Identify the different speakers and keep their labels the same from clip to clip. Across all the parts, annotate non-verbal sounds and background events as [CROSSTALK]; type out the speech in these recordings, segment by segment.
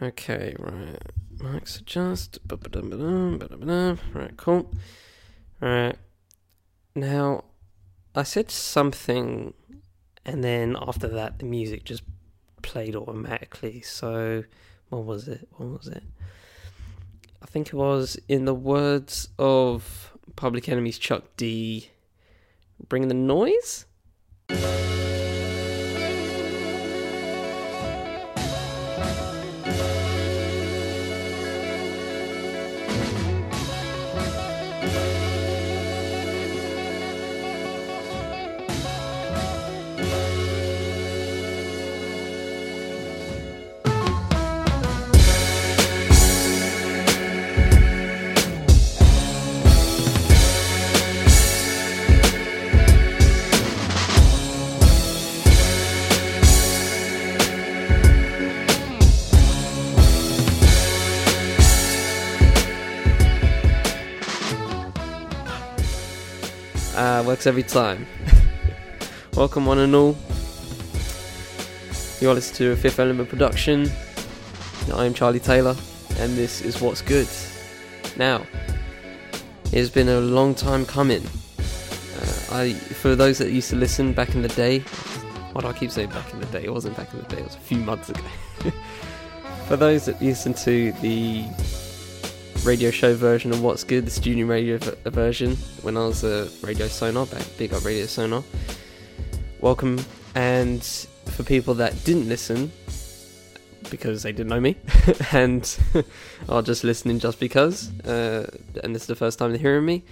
Speaker 1: Okay, right. Mics adjust. Right, cool. Right. Now, I said something, and then after that, the music just played automatically. So, what was it? What was it? I think it was, in the words of Public Enemy's Chuck D, bring the noise? Every time. [LAUGHS] Welcome, one and all. You're listening to a Fifth Element production. I am Charlie Taylor, and this is What's Good. Now, it has been a long time coming. Uh, I, for those that used to listen back in the day, why do I keep saying back in the day? It wasn't back in the day; it was a few months ago. [LAUGHS] for those that listen to the radio show version of What's Good, the studio radio v- version, when I was a Radio Sonar, back big up Radio Sonar. Welcome, and for people that didn't listen, because they didn't know me, [LAUGHS] and [LAUGHS] are just listening just because, uh, and this is the first time they're hearing me,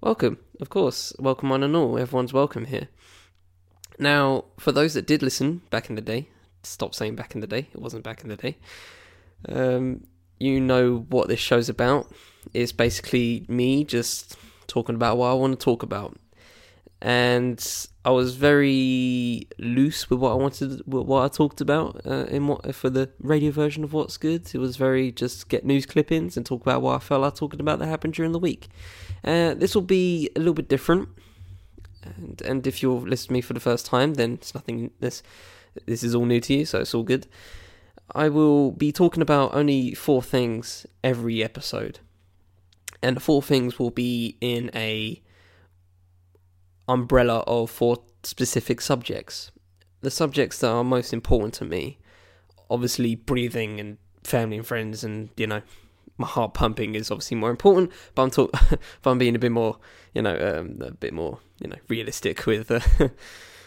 Speaker 1: welcome, of course, welcome one and all, everyone's welcome here. Now, for those that did listen back in the day, stop saying back in the day, it wasn't back in the day. Um, you know what this show's about. It's basically me just talking about what I want to talk about. And I was very loose with what I wanted, what I talked about uh, in what for the radio version of What's Good. It was very just get news clippings and talk about what I felt like talking about that happened during the week. Uh, this will be a little bit different. And and if you're listening to me for the first time, then it's nothing. This this is all new to you, so it's all good. I will be talking about only four things every episode. And four things will be in a umbrella of four specific subjects. The subjects that are most important to me, obviously breathing and family and friends and, you know, my heart pumping is obviously more important, but I'm talk [LAUGHS] if I'm being a bit more, you know, um, a bit more, you know, realistic with uh, [LAUGHS]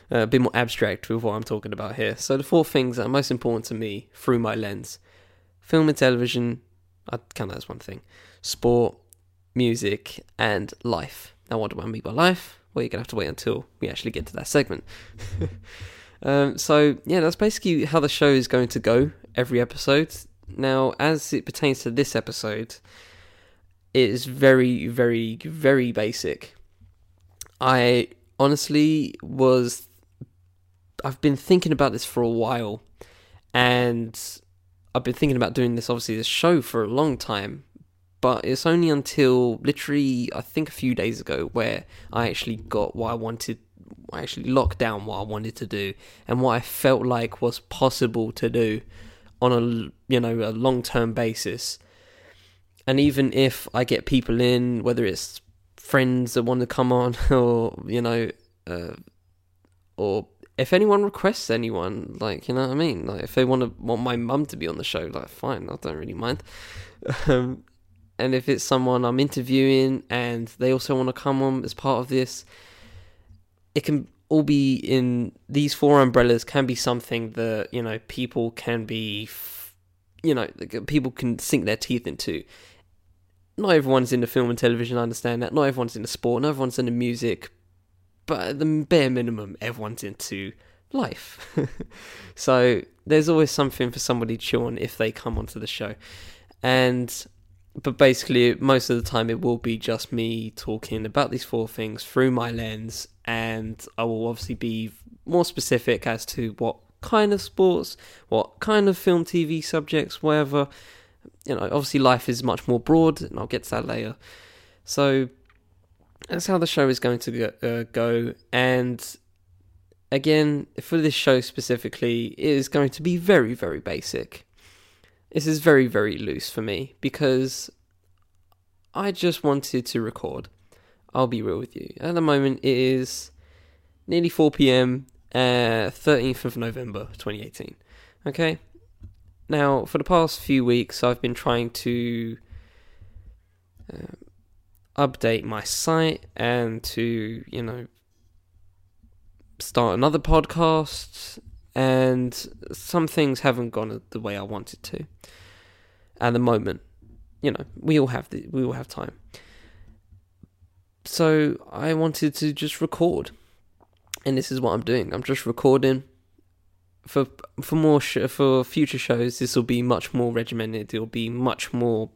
Speaker 1: a bit more abstract with what I'm talking about here. So the four things that are most important to me through my lens: film and television. I count that as one thing. Sport, music, and life. Now, what do I mean by life? Well, you're gonna have to wait until we actually get to that segment. [LAUGHS] um, so yeah, that's basically how the show is going to go every episode. Now, as it pertains to this episode, it is very, very, very basic. I honestly was I've been thinking about this for a while, and I've been thinking about doing this, obviously, this show for a long time. But it's only until literally, I think, a few days ago where I actually got what I wanted. I actually locked down what I wanted to do and what I felt like was possible to do on a you know a long term basis. And even if I get people in, whether it's friends that want to come on, [LAUGHS] or you know, uh, or if anyone requests anyone, like you know what I mean, like if they want to want my mum to be on the show, like fine, I don't really mind. [LAUGHS] Um, and if it's someone I'm interviewing and they also want to come on as part of this, it can all be in these four umbrellas. Can be something that you know people can be, you know, people can sink their teeth into. Not everyone's into film and television. I understand that. Not everyone's into sport. Not everyone's into music but at the bare minimum, everyone's into life. [LAUGHS] so there's always something for somebody to chew on if they come onto the show. And but basically most of the time it will be just me talking about these four things through my lens and I will obviously be more specific as to what kind of sports, what kind of film, TV subjects, whatever. You know, obviously life is much more broad, and I'll get to that later. So that's how the show is going to go, uh, go. And again, for this show specifically, it is going to be very, very basic. this is very, very loose for me because I just wanted to record. I'll be real with you. At the moment, it is nearly 4 p.m., uh, 13th of November 2018. Okay? Now, for the past few weeks, I've been trying to uh, update my site and to, you know, start another podcast, and some things haven't gone the way I wanted to at the moment. You know, we all have the, we all have time. So I wanted to just record, and this is what I'm doing. I'm just recording. For for more sh- for future shows, this will be much more regimented. It'll be much more.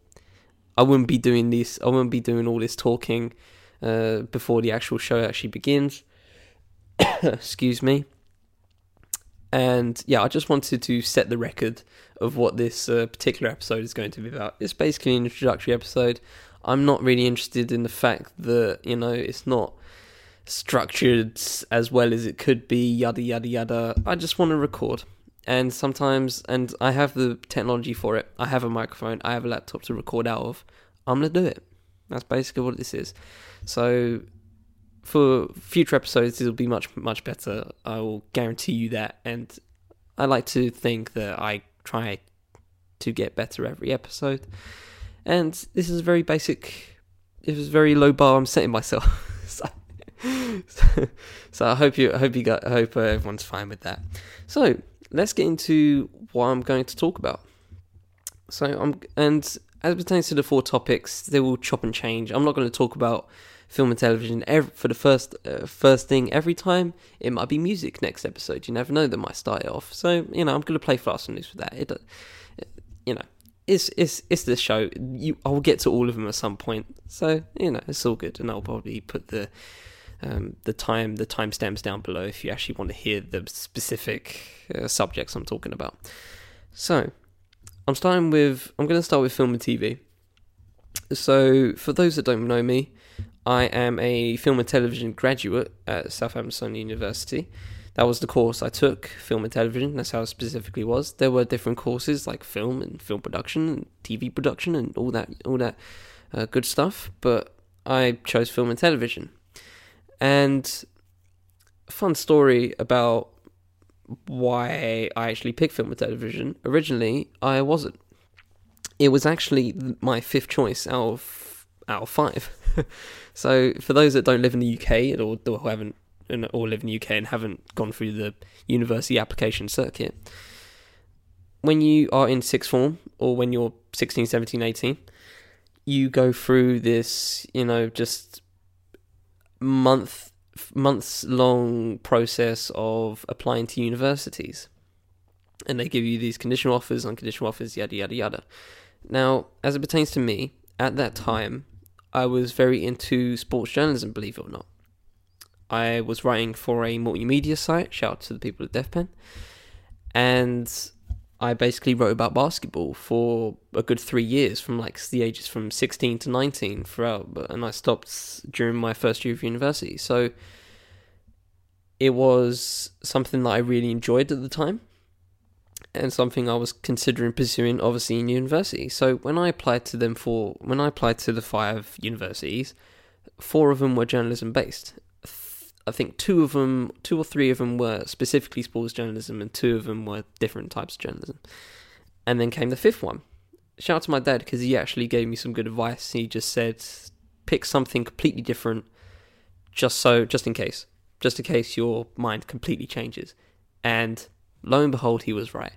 Speaker 1: I wouldn't be doing this. I wouldn't be doing all this talking uh, before the actual show actually begins. [COUGHS] Excuse me. And yeah, I just wanted to set the record of what this uh, particular episode is going to be about. It's basically an introductory episode. I'm not really interested in the fact that, you know, it's not structured as well as it could be, yada, yada, yada. I just want to record. And sometimes, and I have the technology for it. I have a microphone, I have a laptop to record out of. I'm going to do it. That's basically what this is. So for future episodes, it'll be much much better. I will guarantee you that. And I like to think that I try to get better every episode. And this is very basic. It was very low bar I'm setting myself. [LAUGHS] so, [LAUGHS] so, I hope you I hope you got I hope everyone's fine with that. So let's get into what I'm going to talk about. So I'm and as pertains to the four topics, they will chop and change. I'm not going to talk about film and television every, for the first uh, first thing every time. It might be music next episode. You never know. That might start it off. So you know, I'm going to play fast and loose with that. It, it, uh, you know, it's it's it's this show. You, I'll get to all of them at some point. So you know, it's all good, and I'll probably put the um, the time the timestamps down below if you actually want to hear the specific uh, subjects I'm talking about. So I'm starting with I'm going to start with film and TV. So for those that don't know me, I am a film and television graduate at Southampton University. That was the course I took, film and television. That's how it specifically was. There were different courses like film and film production, and TV production, and all that, all that uh, good stuff. But I chose film and television. And fun story about why I actually picked film and television. Originally, I wasn't. It was actually my fifth choice out of out of five. [LAUGHS] so for those that don't live in the UK or, or haven't or live in the UK and haven't gone through the university application circuit, when you are in sixth form or when you're 16, 17, 18, you go through this, you know, just month months long process of applying to universities. And they give you these conditional offers, unconditional offers, yada yada yada. Now, as it pertains to me, at that time, I was very into sports journalism, believe it or not. I was writing for a multimedia site, shout out to the people at DefPen, and I basically wrote about basketball for a good three years, from like the ages from 16 to 19 throughout, and I stopped during my first year of university. So it was something that I really enjoyed at the time and something I was considering pursuing, obviously in university. So when I applied to them for when I applied to the five universities, four of them were journalism based. I think two of them, two or three of them were specifically sports journalism, and two of them were different types of journalism. And then came the fifth one. Shout out to my dad because he actually gave me some good advice. He just said, pick something completely different, just so, just in case, just in case your mind completely changes. And lo and behold, he was right.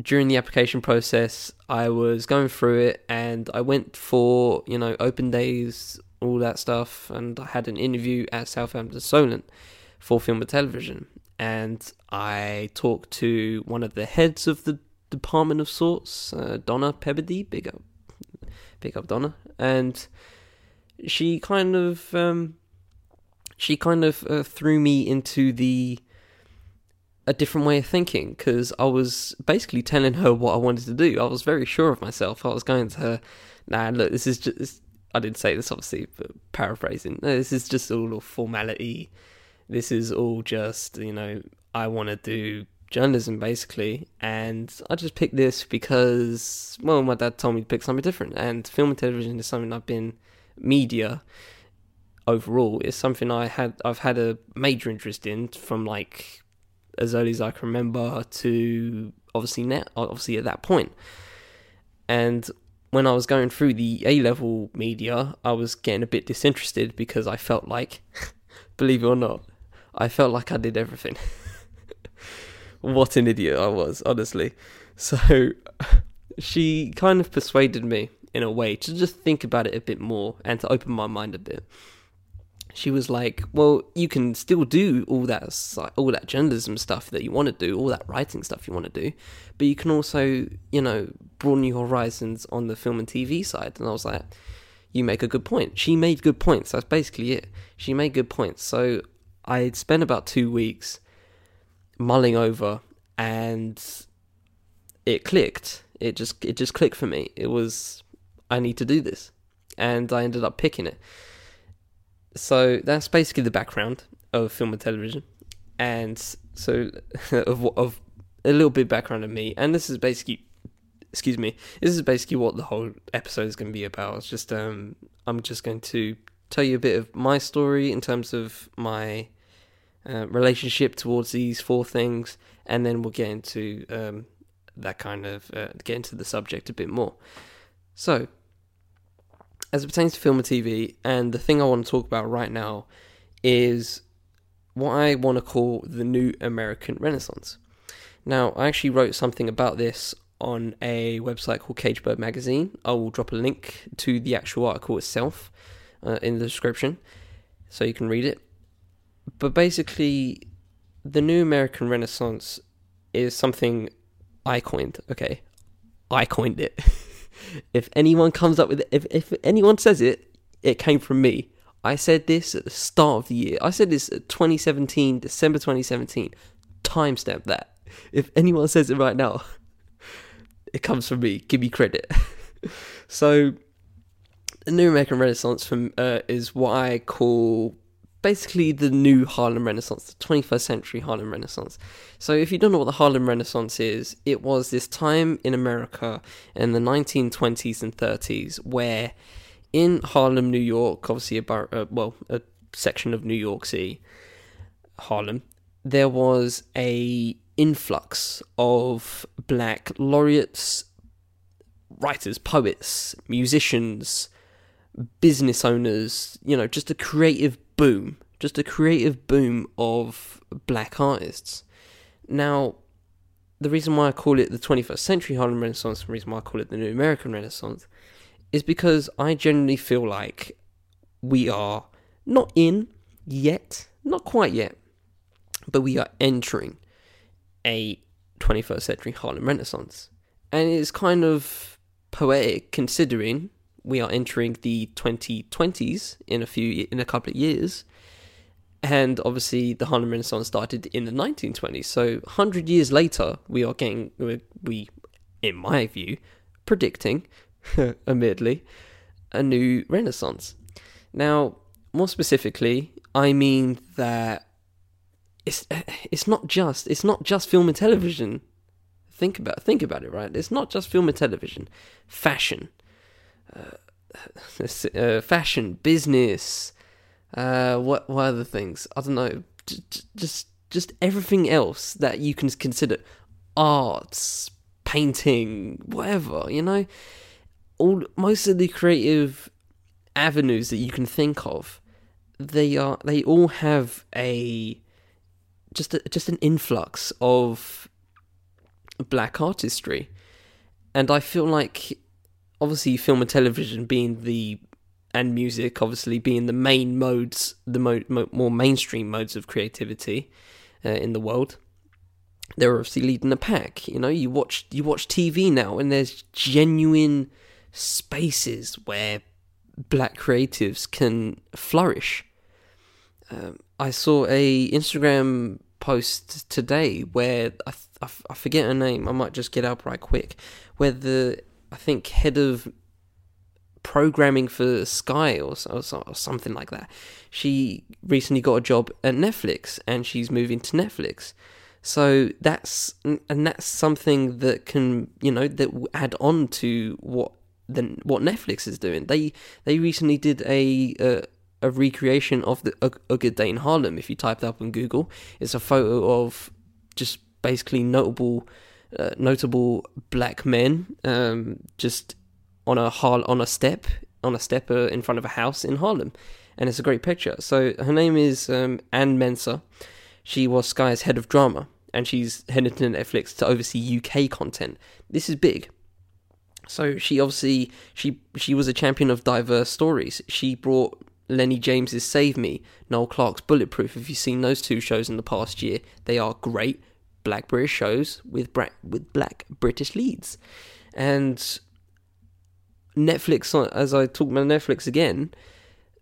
Speaker 1: During the application process, I was going through it and I went for, you know, open days, all that stuff, and I had an interview at Southampton Solent for film and television. And I talked to one of the heads of the department of sorts, uh, Donna Peberdy, big up, big up Donna, and she kind of, um, she kind of uh, threw me into the a different way of thinking because I was basically telling her what I wanted to do. I was very sure of myself. I was going to her, nah, look, this is just, I didn't say this obviously, but paraphrasing, no, this is just all a formality. This is all just, you know, I want to do journalism basically, and I just picked this because well, my dad told me to pick something different, and film and television is something I've been media overall is something I had I've had a major interest in from like as early as I can remember to obviously now obviously at that point. And when I was going through the A level media, I was getting a bit disinterested because I felt like [LAUGHS] believe it or not, I felt like I did everything. [LAUGHS] what an idiot I was, honestly. So [LAUGHS] she kind of persuaded me in a way to just think about it a bit more and to open my mind a bit. She was like, "Well, you can still do all that all that journalism stuff that you want to do, all that writing stuff you want to do, but you can also, you know, broaden your horizons on the film and TV side." And I was like, "You make a good point." She made good points. That's basically it. She made good points. So I spent about two weeks mulling over, and it clicked. It just it just clicked for me. It was I need to do this. And I ended up picking it. So that's basically the background of film and television. And so, [LAUGHS] of, of a little bit background of me. And this is basically, excuse me, this is basically what the whole episode is going to be about. It's just, um, I'm just going to tell you a bit of my story in terms of my uh, relationship towards these four things. And then we'll get into um, that kind of, uh, get into the subject a bit more. So, as it pertains to film and TV, and the thing I want to talk about right now is what I want to call the new American Renaissance. Now, I actually wrote something about this on a website called Cagebird Magazine. I will drop a link to the actual article itself uh, in the description so you can read it. But basically, the new American Renaissance is something I coined. Okay, I coined it. [LAUGHS] if anyone comes up with it, if, if anyone says it, it came from me. I said this at the start of the year. I said this 2017, December 2017. Timestamp that. If anyone says it right now, [LAUGHS] it comes from me. Give me credit. [LAUGHS] so, the New American Renaissance from, uh, is what I call basically the new Harlem Renaissance, the 21st century Harlem Renaissance. So, if you don't know what the Harlem Renaissance is, it was this time in America in the 1920s and 30s where in Harlem, New York, obviously about uh, well, a section of New York City, Harlem, there was a influx of black laureates, writers, poets, musicians, business owners, you know, just a creative boom, just a creative boom of black artists. Now, the reason why I call it the 21st century Harlem Renaissance, the reason why I call it the New American Renaissance, is because I genuinely feel like we are not in yet, not quite yet, but we are entering a 21st century Harlem Renaissance. And it's kind of poetic considering we are entering the 2020s in a few in a couple of years. And obviously the Harlem Renaissance started in the 1920s so 100 years later we are getting we in my view predicting [LAUGHS] admittedly a new renaissance. Now more specifically i mean that it's [SIGHS] it's not just it's not just film and television. Think about think about it right? It's not just film and television. Fashion uh, [LAUGHS] uh, fashion, business, uh, what what other things? I don't know. Just, just just everything else that you can consider, arts, painting, whatever. You know, all most of the creative avenues that you can think of, they are they all have a just a, just an influx of black artistry, and I feel like obviously film and television being the and music obviously being the main modes, the mo- mo- more mainstream modes of creativity uh, in the world. They're obviously leading the pack. You know, you watch you watch TV now, and there's genuine spaces where black creatives can flourish. Um, I saw a Instagram post today where I, I, I forget her name. I might just get up right quick. Where the I think head of programming for Sky or, or, or, something like that. She recently got a job at Netflix and she's moving to Netflix. So that's and that's something that can you know that add on to what the what Netflix is doing. They they recently did a a, a recreation of the a Good Day in Harlem. If you type that up on Google, it's a photo of just basically notable uh, notable black men um, just on a Har- on a step on a step uh, in front of a house in Harlem, and it's a great picture. So her name is um, Anne Mensah. She was Sky's head of drama, and she's headed to Netflix to oversee UK content. This is big. So she obviously she she was a champion of diverse stories. She brought Lenny James's Save Me, Noel Clarke's Bulletproof. If you've seen those two shows in the past year, they are great black British shows with bra- with black British leads. And Netflix, as I talk about Netflix again,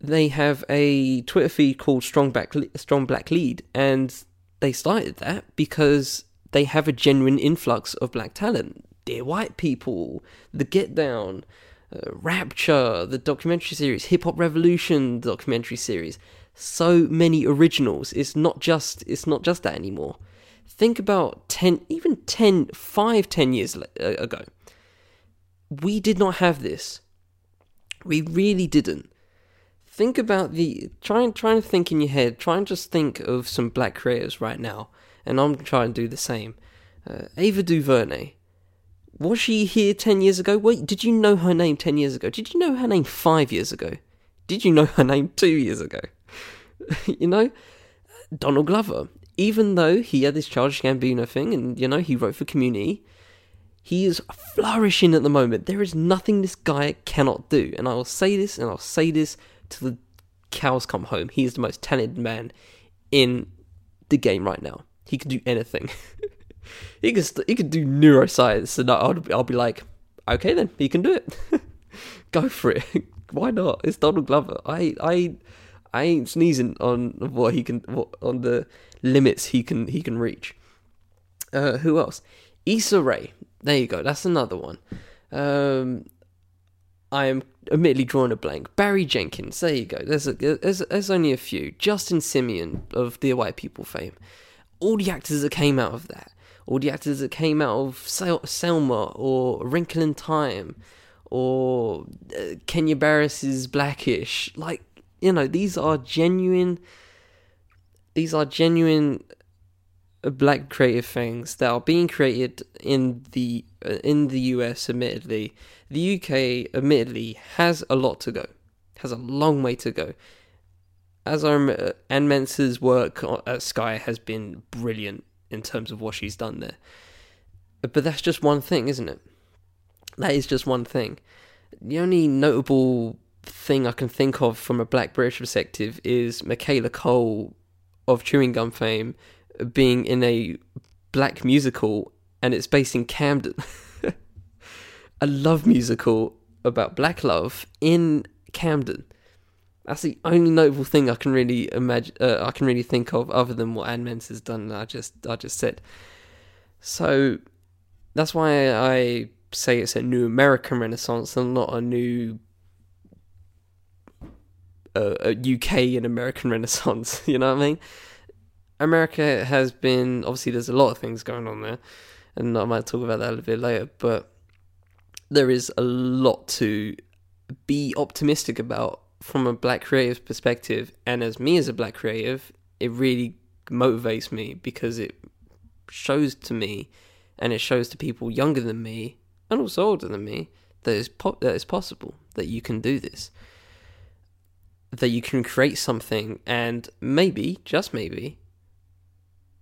Speaker 1: they have a Twitter feed called Strong Black Strong Black Lead, and they started that because they have a genuine influx of black talent. Dear White People, The Get Down, uh, Rapture, the documentary series, Hip Hop Evolution documentary series. So many originals. It's not just it's not just that anymore. Think about 10 even 10 5 10 years uh, ago. We did not have this. We really didn't think about the try and try and think in your head. Try and just think of some black creators right now, and I'm trying to do the same. Uh, Ava DuVernay. Was she here ten years ago? Wait, did you know her name ten years ago? Did you know her name five years ago? Did you know her name two years ago? [LAUGHS] you know, Donald Glover. Even though he had this Childish Gambino thing, and you know he wrote for Community, he is flourishing at the moment. There is nothing this guy cannot do, and I will say this, and I'll say this till the cows come home. He is the most talented man in the game right now. He can do anything. [LAUGHS] he can st- he can do neuroscience, and I'll I'll be like, okay then, he can do it. [LAUGHS] Go for it. [LAUGHS] Why not? It's Donald Glover. I I I ain't sneezing on what he can what, on the limits he can he can reach. Uh, who else? Issa Rae. There you go. That's another one. Um, I am admittedly drawing a blank. Barry Jenkins, there you go. There's a, there's, there's only a few. Justin Simien of Dear White People fame. All the actors that came out of that. All the actors that came out of Sel- Selma or Wrinkle in Time or uh, Kenya Barris's Blackish. Like, you know, these are genuine. These are genuine black creative things that are being created in the uh, in the US admittedly. The UK admittedly has a lot to go has a long way to go. As our uh, Anne Mensah's work at Sky has been brilliant in terms of what she's done there. But that's just one thing isn't it? That is just one thing. The only notable thing I can think of from a black British perspective is Michaela Coel of Chewing Gum fame being in a black musical and it's based in Camden. [LAUGHS] a love musical about black love in Camden. That's the only notable thing I can really imagine. Uh, I can really think of other than what Anne Mensah has done. I just I just said. So that's why I say it's a new American Renaissance and not a new uh, a UK and American [LAUGHS] Renaissance. You know what I mean? America has been obviously there's a lot of things going on there, and I might talk about that a little bit later. But there is a lot to be optimistic about from a black creative perspective, and as me as a black creative, it really motivates me because it shows to me, and it shows to people younger than me and also older than me that it's po- that it's possible that you can do this, that you can create something, and maybe just maybe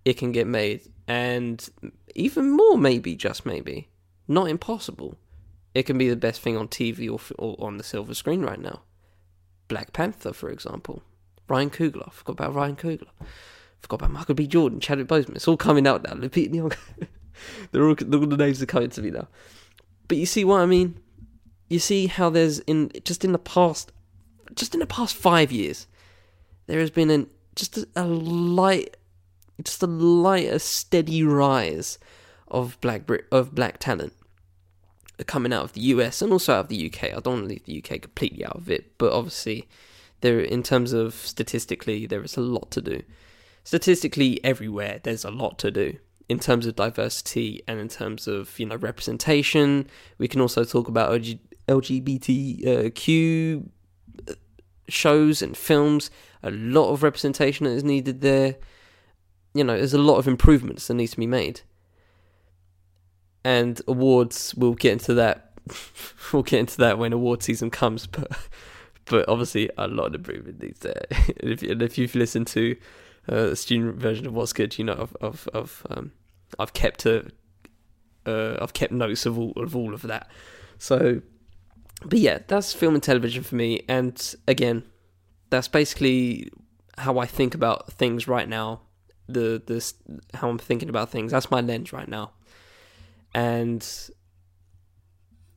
Speaker 1: it can get made, and even more, maybe, just maybe, not impossible. It can be the best thing on TV or, or on the silver screen right now. Black Panther, for example. Ryan Coogler. I forgot about Ryan Coogler. Forgot about Michael B. Jordan, Chadwick Boseman. It's all coming out now. Lupita Nyong'o. [LAUGHS] They're all, all the names are coming to me now. But you see what I mean? You see how there's in just in the past, just in the past five years, there has been an just a, a light just a light, a steady rise of black of black talent coming out of the US and also out of the UK. I don't want to leave the UK completely out of it, but obviously, there in terms of statistically, there is a lot to do. Statistically, everywhere there's a lot to do. in terms of diversity and in terms of you know representation. We can also talk about LGBTQ shows and films. A lot of representation is needed there. You know, there's a lot of improvements that needs to be made. And awards, we'll get into that. [LAUGHS] we'll get into that when award season comes, but but obviously a lot of improvement needs there. [LAUGHS] if, if you've listened to uh, the student version of What's Good, you know, of of, of um, I've kept a, uh, I've kept notes of all of all of that. So, but yeah, that's film and television for me. And again, that's basically how I think about things right now. The this how I'm thinking about things. That's my lens right now. And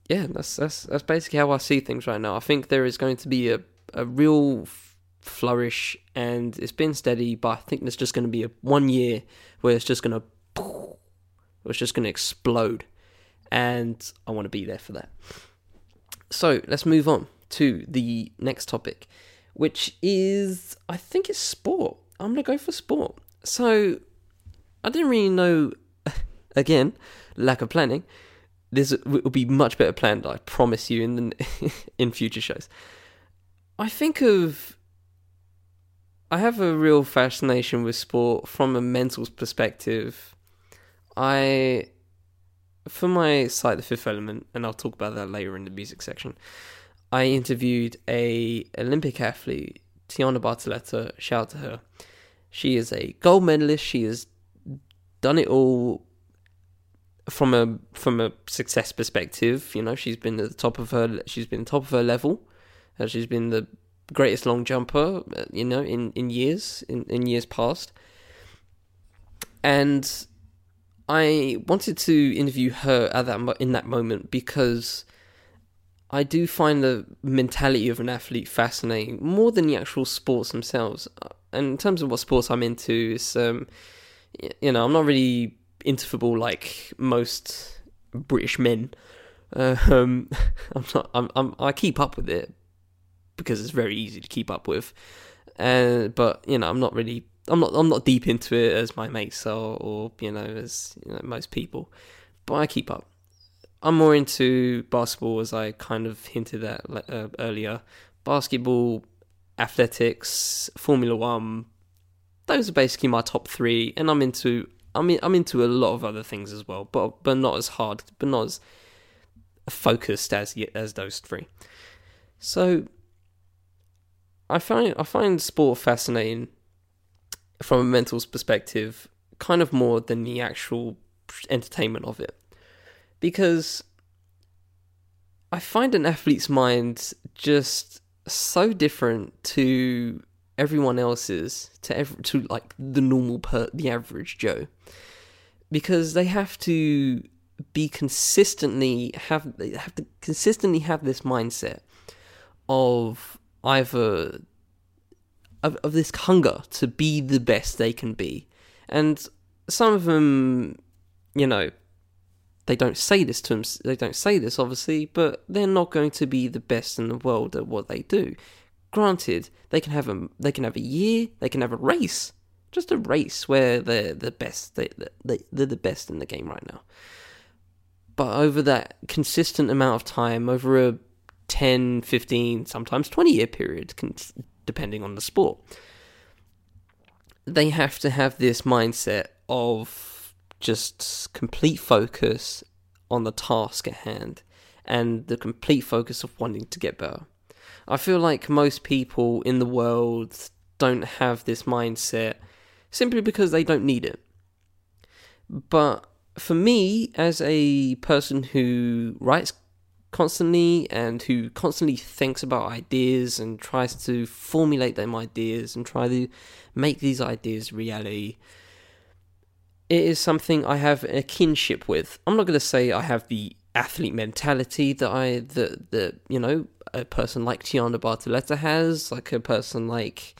Speaker 1: yeah, that's that's that's basically how I see things right now. I think there is going to be a a real flourish, and it's been steady, but I think there's just going to be a one year where it's just going to, it's just going to explode, and I want to be there for that. So let's move on to the next topic, which is I think it's sport. I'm gonna go for sport. So I didn't really know. [LAUGHS] Again, lack of planning. This will be much better planned. I promise you in the, [LAUGHS] in future shows. I think of I have a real fascination with sport from a mental perspective. I, for my site, The Fifth Element, and I'll talk about that later in the music section. I interviewed a Olympic athlete, Tianna Bartoletta. Shout out to her. She is a gold medalist. She has done it all from a from a success perspective. You know, she's been at the top of her. She's been top of her level. She's been the greatest long jumper, uh, you know, in, in years, in, in years past. And I wanted to interview her at that in that moment because I do find the mentality of an athlete fascinating more than the actual sports themselves. And in terms of what sports I'm into, it's um, you know, I'm not really into football like most British men. Uh, um, [LAUGHS] I'm not. I'm, I'm. I keep up with it, because it's very easy to keep up with. Uh, but you know, I'm not really, I'm not, I'm not deep into it as my mates are, or you know, as you know, most people. But I keep up. I'm more into basketball, as I kind of hinted at uh, earlier. Basketball, athletics, Formula One. Those are basically my top three, and I'm into. I mean, I'm into a lot of other things as well, but but not as hard, but not as focused as as those three. So I find I find sport fascinating from a mental perspective, kind of more than the actual entertainment of it, because I find an athlete's mind just so different to everyone else's, to every, to like the normal per the average Joe, because they have to be consistently have they have to consistently have this mindset of either of, of this hunger to be the best they can be. And some of them, you know, they don't say this to them, they don't say this obviously, but they're not going to be the best in the world at what they do. Granted, they can have a they can have a year, they can have a race, just a race where they're the best, they, they they're the best in the game right now. But over that consistent amount of time, over a 10, 15, sometimes 20 year period, depending on the sport. They have to have this mindset of just complete focus on the task at hand and the complete focus of wanting to get better. I feel like most people in the world don't have this mindset simply because they don't need it. But for me, as a person who writes constantly and who constantly thinks about ideas and tries to formulate them ideas and try to make these ideas reality it is something I have a kinship with. I'm not going to say I have the athlete mentality that I that that you know a person like Tianna Bartoletta has, like a person like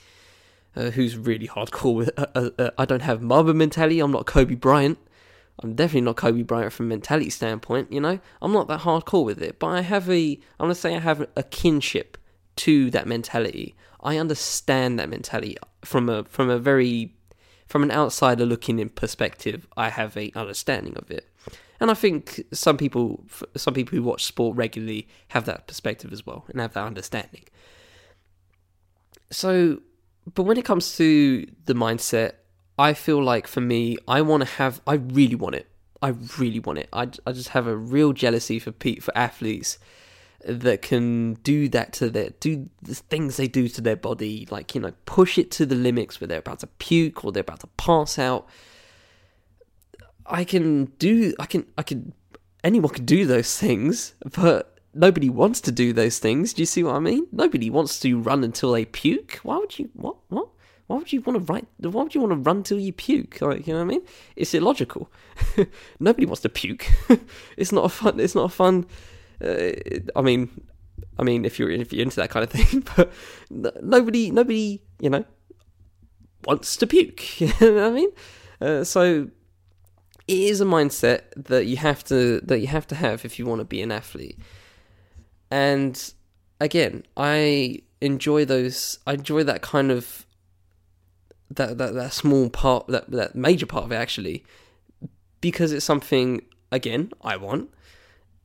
Speaker 1: uh, who's really hardcore with. Uh, uh, uh I don't have Mamba mentality. I'm not Kobe Bryant. I'm definitely not Kobe Bryant from a mentality standpoint, you know? I'm not that hardcore with it, but I have a, I'm going to say I have a kinship to that mentality. I understand that mentality from a, from a very from an outsider looking in perspective, I have a understanding of it. And I think some people, some people who watch sport regularly, have that perspective as well and have that understanding. So, but when it comes to the mindset, I feel like for me, I want to have, I really want it. I really want it. I, I just have a real jealousy for Pete for athletes that can do that to their do the things they do to their body, like you know, push it to the limits where they're about to puke or they're about to pass out. I can do. I can. I can. Anyone can do those things, but nobody wants to do those things. Do you see what I mean? Nobody wants to run until they puke. Why would you? What? What? Why would you want to write? Why would you want to run till you puke? Like, you know what I mean? It's illogical. [LAUGHS] Nobody wants to puke. [LAUGHS] it's not a fun. It's not a fun. Uh, I mean, I mean, if you're if you're into that kind of [LAUGHS] thing, but nobody, nobody, you know, wants to puke. You know what I mean? Uh, so it is a mindset that you have to that you have to have if you want to be an athlete. And again, I enjoy those. I enjoy that kind of that that, that small part, that that major part of it actually, because it's something again I want,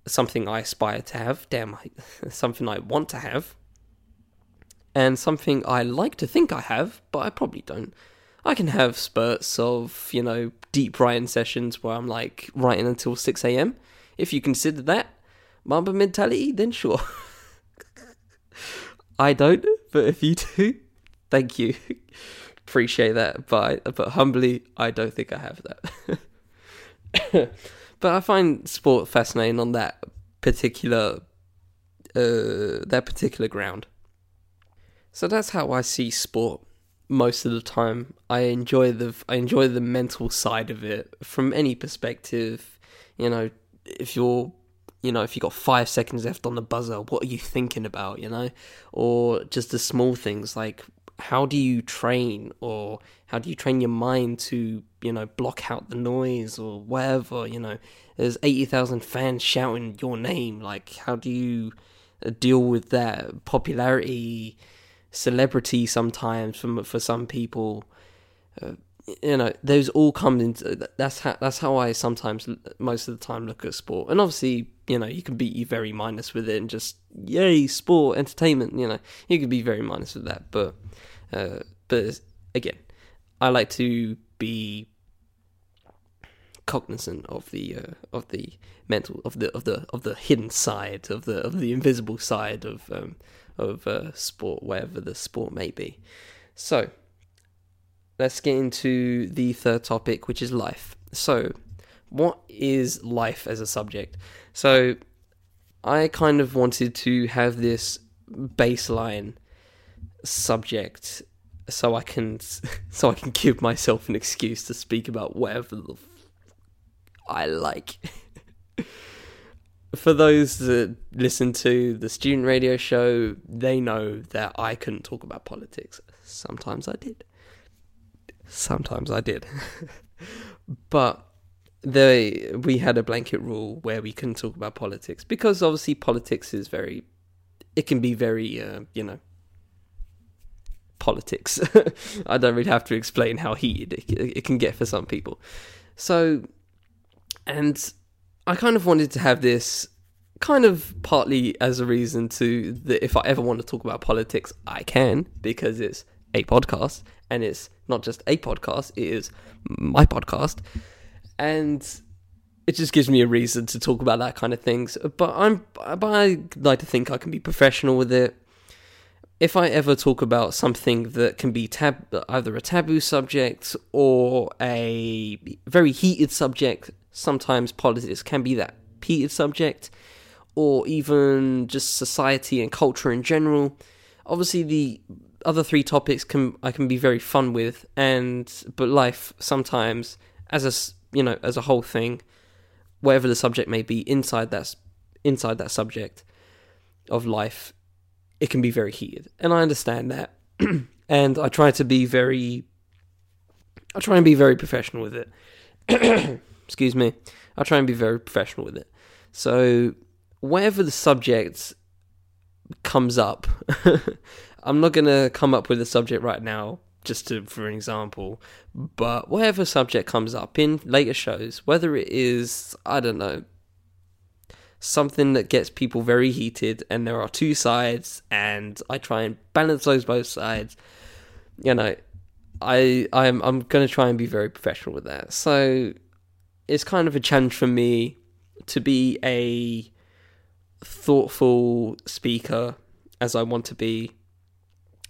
Speaker 1: something I aspire to have. Damn, [LAUGHS] something I want to have, and something I like to think I have, but I probably don't. I can have spurts of you know deep writing sessions where I'm like writing until six a.m. If you consider that Mamba mentality, then sure. [LAUGHS] I don't, but if you do, [LAUGHS] thank you appreciate that, but I, but humbly, I don't think I have that. [LAUGHS] but I find sport fascinating on that particular uh, that particular ground. So that's how I see sport most of the time. I enjoy the I enjoy the mental side of it from any perspective. You know, if you're you know, if you got five seconds left on the buzzer, what are you thinking about, you know? Or just the small things like how do you train or how do you train your mind to you know block out the noise or whatever you know? There's 80,000 fans shouting your name like how do you uh, deal with that? Popularity celebrity sometimes from for some people uh, you know those all come into that's how that's how I sometimes most of the time look at sport. And obviously you know you can be very minus with it and just yay sport entertainment you know you can be very minus with that. But uh, but again I like to be cognizant of the uh, of the mental of the of the of the hidden side of the of the invisible side of um, of uh, sport wherever the sport may be. So let's get into the third topic, which is life. So, what is life as a subject? So, I kind of wanted to have this baseline subject so I can [LAUGHS] so I can give myself an excuse to speak about whatever the f- I like. [LAUGHS] For those that listen to the student radio show, they know that I couldn't talk about politics. Sometimes I did. Sometimes I did. [LAUGHS] but they we had a blanket rule where we couldn't talk about politics because obviously politics is very it can be very uh, you know politics. [LAUGHS] I don't really have to explain how heated it, it can get for some people. So and I kind of wanted to have this kind of partly as a reason to that if I ever want to talk about politics, I can because it's a podcast and it's not just a podcast, it is my podcast. And it just gives me a reason to talk about that kind of things. But I'm but I like to think I can be professional with it. If I ever talk about something that can be tab either a taboo subject or a very heated subject, sometimes politics can be that heated subject, or even just society and culture in general. Obviously, the other three topics can I can be very fun with, and but life sometimes as a you know as a whole thing, whatever the subject may be inside that inside that subject of life, it can be very heated, and I understand that, [CLEARS THROAT] and I try to be very, I try and be very professional with it. [CLEARS THROAT] Excuse me, I try and be very professional with it. So whatever the subject comes up [LAUGHS] I'm not gonna come up with a subject right now just to, for an example. But whatever subject comes up in later shows, whether it is, I don't know, something that gets people very heated and there are two sides and I try and balance those both sides, you know, I I'm I'm gonna try and be very professional with that. So it's kind of a challenge for me to be a thoughtful speaker as I want to be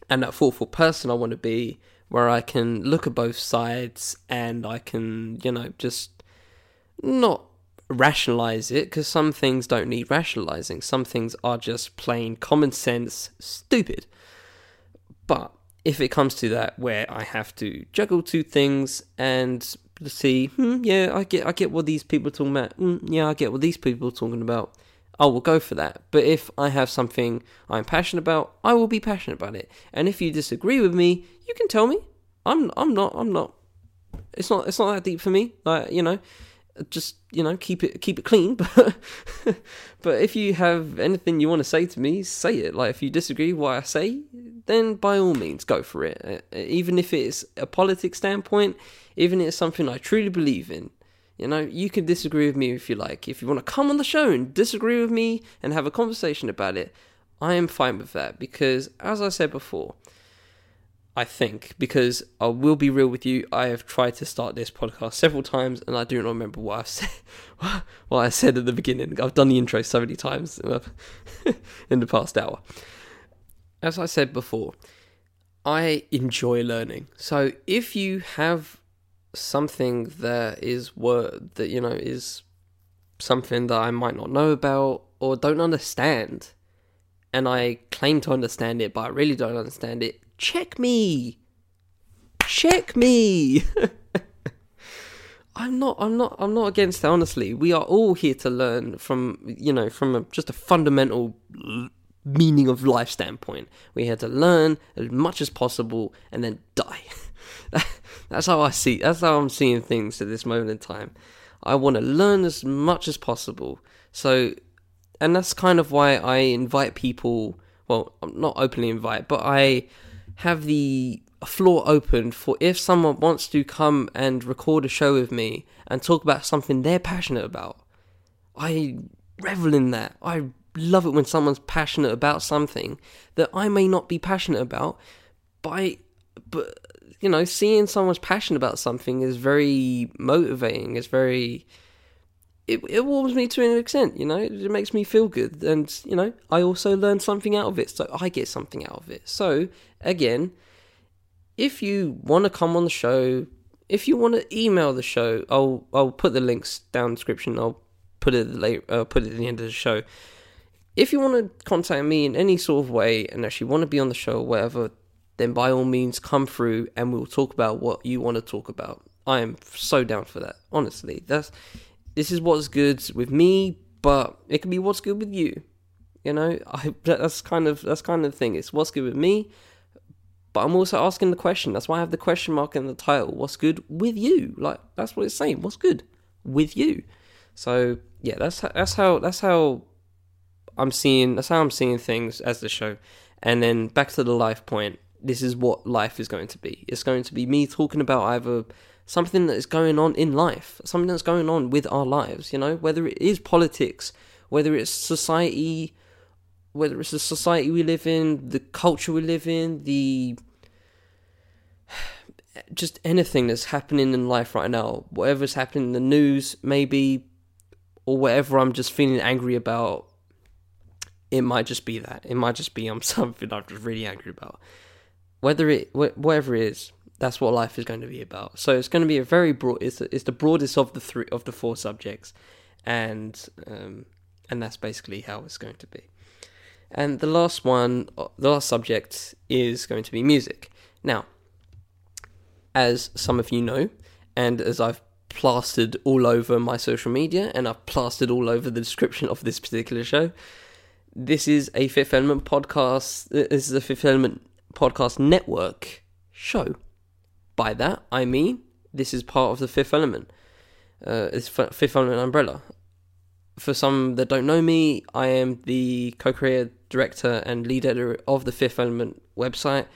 Speaker 1: and that thoughtful person I want to be where I can look at both sides and I can, you know, just not rationalize it because some things don't need rationalizing. Some things are just plain common sense stupid. But if it comes to that where I have to juggle two things and see, hmm, yeah, I get I get what these people are talking about. Mm, yeah, I get what these people are talking about. I will go for that. But if I have something I'm passionate about, I will be passionate about it. And if you disagree with me, you can tell me. I'm I'm not I'm not it's not it's not that deep for me. Like, you know, just, you know, keep it keep it clean, [LAUGHS] but but if you have anything you want to say to me, say it. Like if you disagree with what I say, then by all means go for it. Uh, even if it's a politics standpoint, even if it's something I truly believe in, you know, you can disagree with me if you like. If you want to come on the show and disagree with me and have a conversation about it, I am fine with that because, as I said before, I think because I will be real with you, I have tried to start this podcast several times and I do not remember what I [LAUGHS] said. What I said at the beginning. I've done the intro so many times [LAUGHS] in the past hour. As I said before, I enjoy learning. So if you have something that is word that you know is something that I might not know about or don't understand, and I claim to understand it, but I really don't understand it. Check me, check me. [LAUGHS] I'm not. I'm not. I'm not against it. Honestly, we are all here to learn from you know from a, just a fundamental meaning of life standpoint. We're here to learn as much as possible and then die. [LAUGHS] [LAUGHS] that's how I see. That's how I'm seeing things at this moment in time. I want to learn as much as possible. So, and that's kind of why I invite people. Well, I'm not openly invite, but I have the floor open for if someone wants to come and record a show with me and talk about something they're passionate about. I revel in that. I love it when someone's passionate about something that I may not be passionate about, but I, but you know, seeing someone's passionate about something is very motivating. It's very it, it warms me to an extent, you know, it makes me feel good. And, you know, I also learn something out of it. So I get something out of it. So, again, if you want to come on the show, if you want to email the show, I'll I'll put the links down the description. I'll put it late, uh, put it at the end of the show. If you want to contact me in any sort of way and actually want to be on the show or whatever, then by all means come through and we'll talk about what you want to talk about. I am so down for that. Honestly, that's this is what's good with me, but it can be what's good with you. You know, I that's kind of that's kind of the thing. It's what's good with me, but I'm also asking the question. That's why I have the question mark in the title. What's good with you? Like that's what it's saying. What's good with you? So yeah, that's that's how that's how I'm seeing. That's how I'm seeing things as the show. And then back to the life point this is what life is going to be. It's going to be me talking about either something that is going on in life, something that's going on with our lives, you know, whether it is politics, whether it's society, whether it's the society we live in, the culture we live in, the [SIGHS] just anything that's happening in life right now, whatever's happening in the news, maybe, or whatever I'm just feeling angry about, it might just be that. It might just be I'm [LAUGHS] something I'm just really angry about whether it whatever it is that's what life is going to be about. So it's going to be a very broad it's, it's the broadest of the three of the four subjects and um, and that's basically how it's going to be. And the last one uh, the last subject is going to be music. Now as some of you know and as i've plastered all over my social media and i've plastered all over the description of this particular show this is a fifth element podcast this is a fifth element podcast network show. By that, I mean this is part of the Fifth Element. Uh, it's Fifth Element umbrella. For some that don't know me, I am the co-creator, director, and lead editor of the Fifth Element website,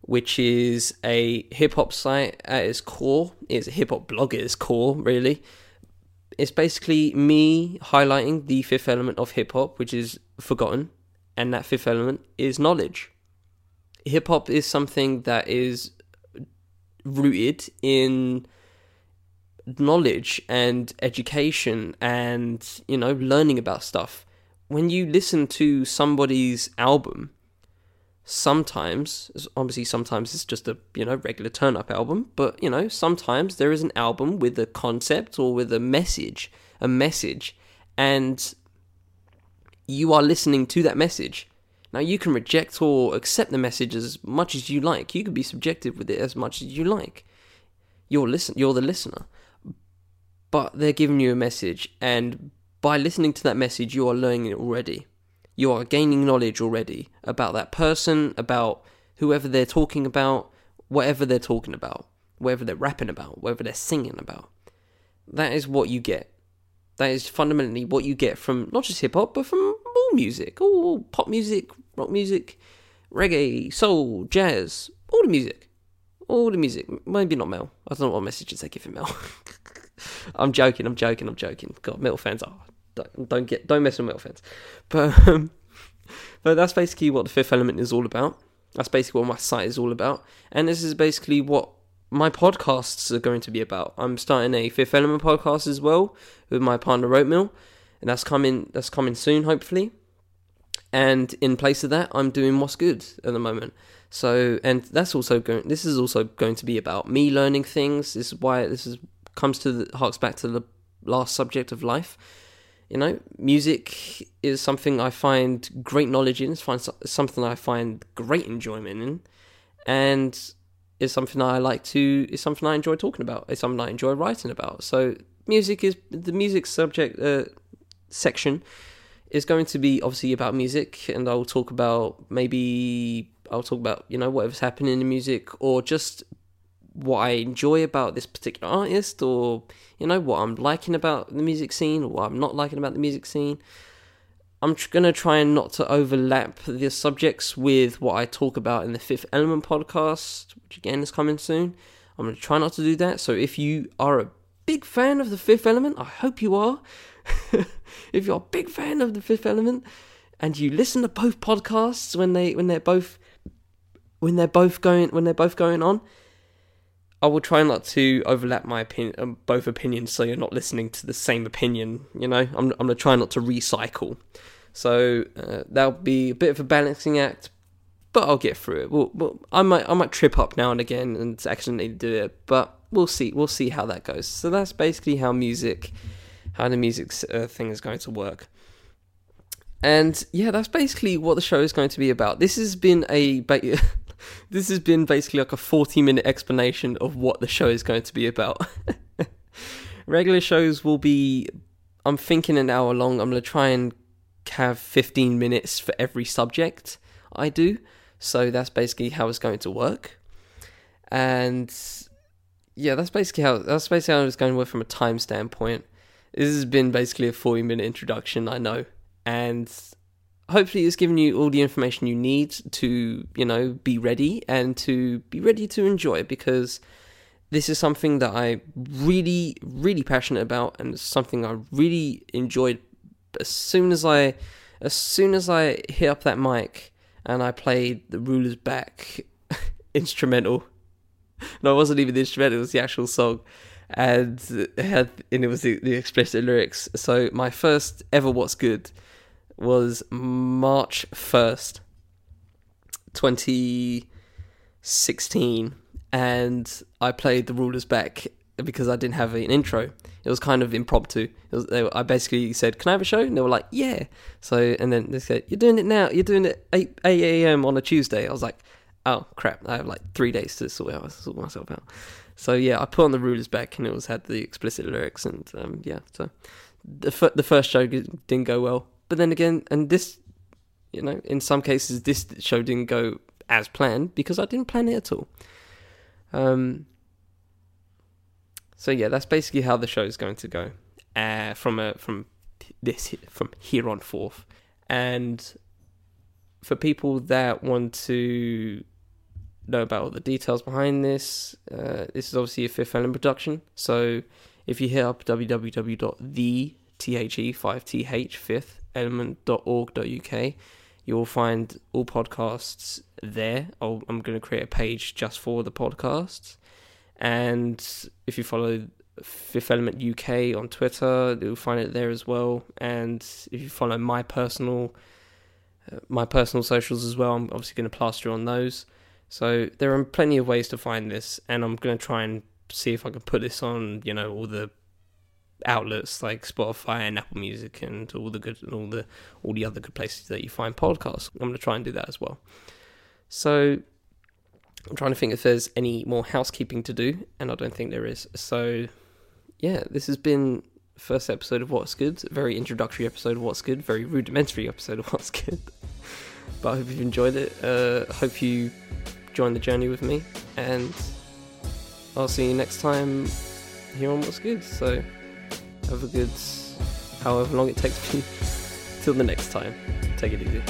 Speaker 1: which is a hip hop site at its core. It's a hip hop blog at its core, really. It's basically me highlighting the fifth element of hip hop, which is forgotten, and that fifth element is knowledge. Hip hop is something that is rooted in knowledge and education and, you know, learning about stuff. When you listen to somebody's album, sometimes obviously sometimes it's just a you know regular turn up album but you know sometimes there is an album with a concept or with a message a message and you are listening to that message now you can reject or accept the message as much as you like you can be subjective with it as much as you like you're listen you're the listener but they're giving you a message and by listening to that message you are learning it already you are gaining knowledge already about that person, about whoever they're talking about, whatever they're talking about, whatever they're rapping about, whatever they're singing about. That is what you get. That is fundamentally what you get from not just hip hop, but from all music, all pop music, rock music, reggae, soul, jazz, all the music. All the music. Maybe not Mel. I don't know what messages they give him Mel. [LAUGHS] I'm joking, I'm joking, I'm joking. God, metal fans are don't, don't get don't mess with metal fans. But um, [LAUGHS] but that's basically what the fifth element is all about. That's basically what my site is all about, and this is basically what my podcasts are going to be about. I'm starting a fifth element podcast as well with my partner Oatmeal, and that's coming that's coming soon, hopefully. And in place of that, I'm doing what's good at the moment. So, and that's also going. This is also going to be about me learning things. This is why this is comes to the harks back to the last subject of life you know, music is something I find great knowledge in. It's something I find great enjoyment in, and is something I like to. Is something I enjoy talking about. It's something I enjoy writing about. So music is the music subject uh, section is going to be obviously about music, and I'll talk about maybe I'll talk about you know whatever's happening in music or just what I enjoy about this particular artist or you know what I'm liking about the music scene or what I'm not liking about the music scene. I'm tr- to try and not to overlap the subjects with what I talk about in the Fifth Element podcast, which again is coming soon. I'm to try not to do that. So if you are a big fan of the Fifth Element, I hope you are. [LAUGHS] if you're a big fan of the Fifth Element and you listen to both podcasts when they when they're both when they're both going when they're both going on, I will try not to overlap my opinion, um, both opinions, so you're not listening to the same opinion. You know, I'm, I'm gonna try not to recycle. So uh, that'll be a bit of a balancing act, but I'll get through it. We'll, I might I might trip up now and again and accidentally do it, but we'll see. We'll see how that goes. So that's basically how music, how the music uh, thing is going to work. And yeah, that's basically what the show is going to be about. This has been a [LAUGHS] this has been basically like a 40 minute explanation of what the show is going to be about. [LAUGHS] Regular shows will be, I'm thinking an hour long. I'm going to try and have 15 minutes for every subject I do. So that's basically how it's going to work. And yeah, that's basically how that's basically how it's going to work from a time standpoint. This has been basically a 40 minute introduction, I know. And hopefully it's given you all the information you need to you know be ready and to be ready to enjoy because this is something that i really really passionate about and something i really enjoyed as soon as i as soon as i hit up that mic and i played the Ruler's Back [LAUGHS] instrumental no it wasn't even the instrumental it was the actual song and had and it was the, the explicit lyrics so my first ever what's good was March 1st, 2016, and I played the Ruler's Back because I didn't have an intro. It was kind of impromptu. Was, they, I basically said, "Can I have a show?" And they were like, "Yeah." So, and then they said, "You're doing it now. You're doing it eight a.m. on a Tuesday." I was like, "Oh crap! I have like three days to sort myself out." So yeah, I put on the Ruler's Back, and it was had the explicit lyrics, and um, yeah. So the f- the first show didn't go well, but then again, and this, you know, in some cases, this show didn't go as planned because I didn't plan it at all. Um. So yeah, that's basically how the show is going to go, uh, from a from this from here on forth, and for people that want to know about all the details behind this, uh, this is obviously a Fifth Element production. So if you hit up www.the5th fifth element.org.uk, you'll find all podcasts there. i am going to create a page just for the podcasts. And if you follow Fifth Element UK on Twitter, you'll find it there as well. And if you follow my personal uh, my personal socials as well, I'm obviously going to plaster on those. So there are plenty of ways to find this, and I'm going to try and see if I can put this on, you know, all the outlets like Spotify and Apple Music and all the good and all the all the other good places that you find podcasts. I'm going to try and do that as well. So I'm trying to think if there's any more housekeeping to do, and I don't think there is. So yeah, this has been first episode of What's Good, very introductory episode of What's Good, very rudimentary episode of What's Good. [LAUGHS] but I hope you've enjoyed it. Uh, hope you join the journey with me, and I'll see you next time here on What's Good. So have a good, however long it takes me, [LAUGHS] till the next time. Take it easy.